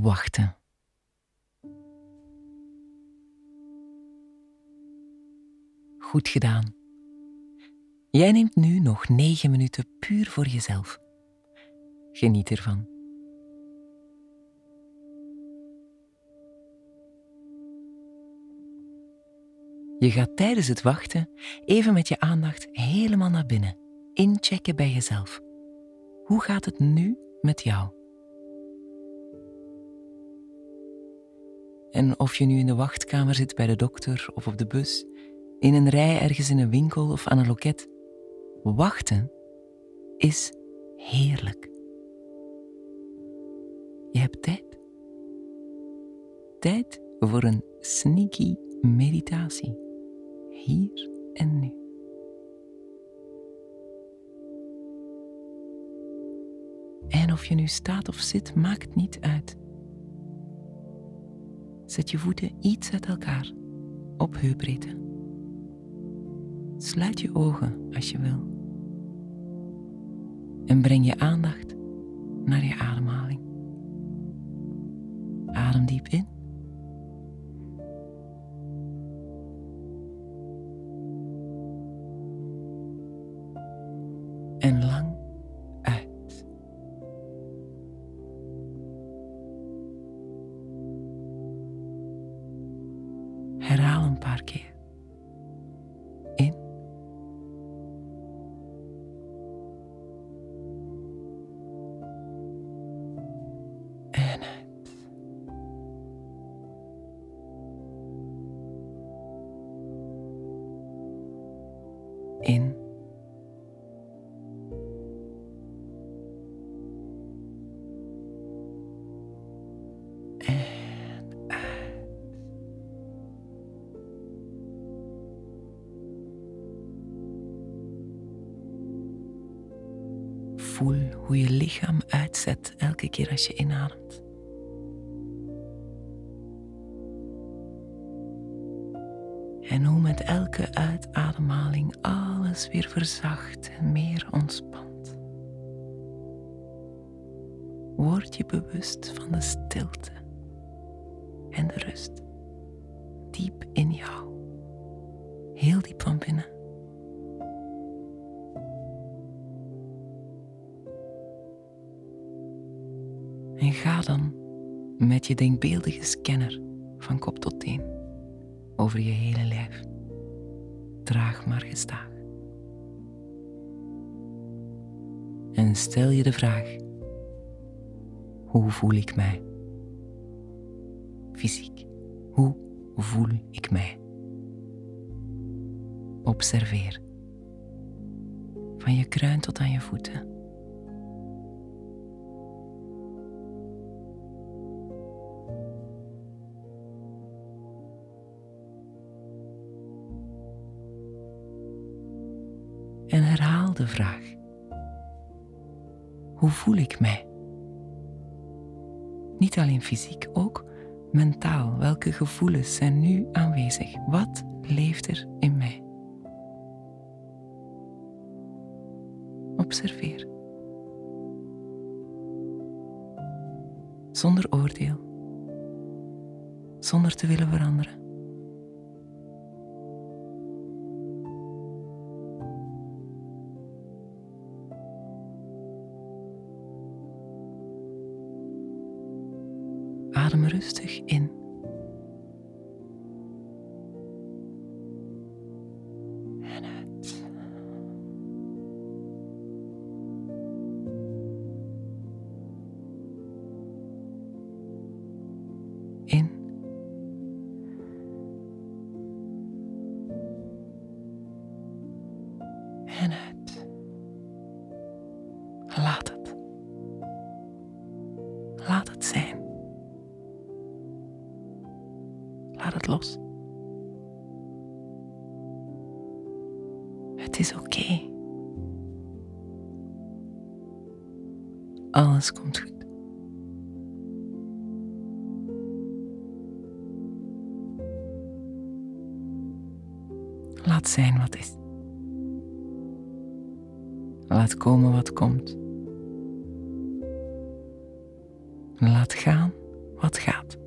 wachten. Goed gedaan. Jij neemt nu nog negen minuten puur voor jezelf. Geniet ervan. Je gaat tijdens het wachten even met je aandacht helemaal naar binnen, inchecken bij jezelf. Hoe gaat het nu met jou? En of je nu in de wachtkamer zit bij de dokter of op de bus, in een rij ergens in een winkel of aan een loket, wachten is heerlijk. Je hebt tijd. Tijd voor een sneaky meditatie. Hier en nu. En of je nu staat of zit, maakt niet uit. Zet je voeten iets uit elkaar op heupbreedte. Sluit je ogen als je wil. En breng je aandacht naar je ademhaling. Adem diep in. En lang Voel hoe je lichaam uitzet elke keer als je inademt. En hoe met elke uitademhaling alles weer verzacht en meer ontspant. Word je bewust van de stilte en de rust diep in jou, heel diep van binnen. Met je denkbeeldige scanner van kop tot teen over je hele lijf. Draag maar gestaag. En stel je de vraag: hoe voel ik mij? Fysiek, hoe voel ik mij? Observeer. Van je kruin tot aan je voeten. En herhaal de vraag: hoe voel ik mij? Niet alleen fysiek, ook mentaal. Welke gevoelens zijn nu aanwezig? Wat leeft er in mij? Observeer. Zonder oordeel. Zonder te willen veranderen. Adem rustig in. Laat het los. Het is oké. Alles komt goed. Laat zijn wat is. Laat komen wat komt. Laat gaan wat gaat.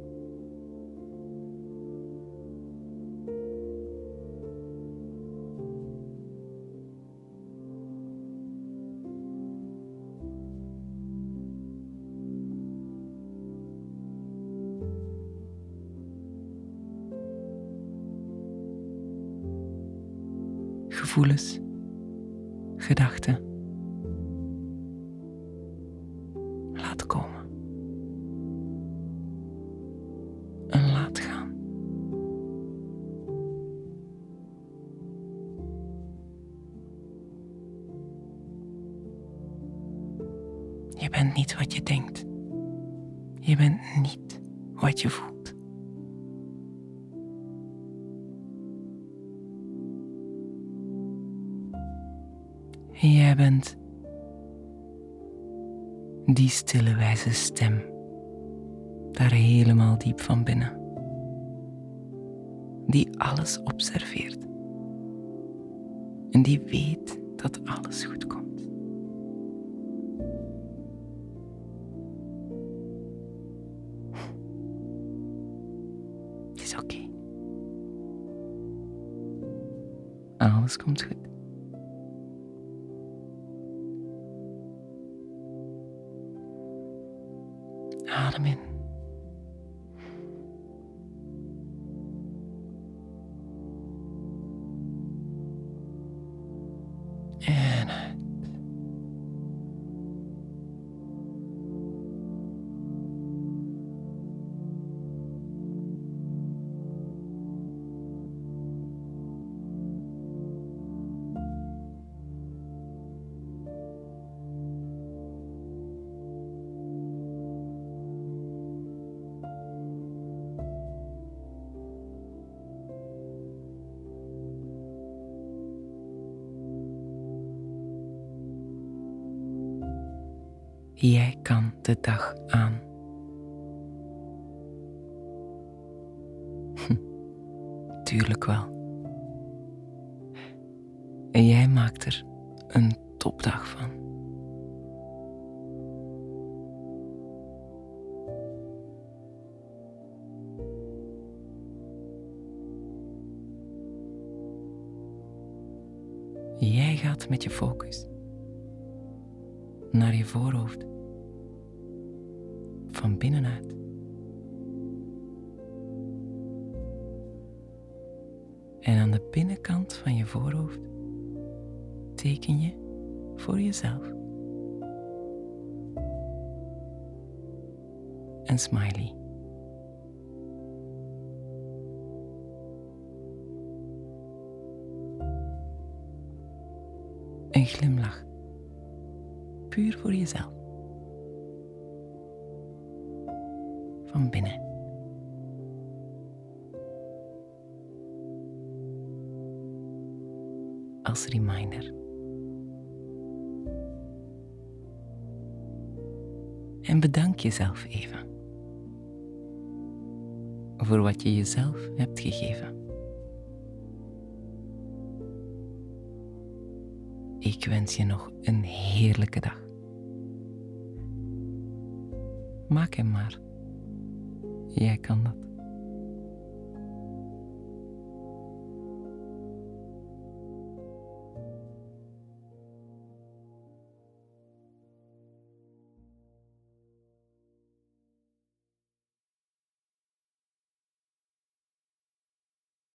Gevoelens, gedachten. Laat komen. En laat gaan. Je bent niet wat je denkt. Je bent niet wat je voelt. Jij bent die stille wijze stem, daar helemaal diep van binnen, die alles observeert en die weet dat alles goed komt. Het is oké. Alles komt goed. Adem Jij kan de dag aan. Tuurlijk wel. En jij maakt er een topdag van. Jij gaat met je focus naar je voorhoofd. Van binnenuit. En aan de binnenkant van je voorhoofd teken je voor jezelf een smiley. Een glimlach puur voor jezelf. Van binnen. Als reminder. En bedank jezelf even voor wat je jezelf hebt gegeven. Ik wens je nog een heerlijke dag. Maak hem maar. Jij kan dat.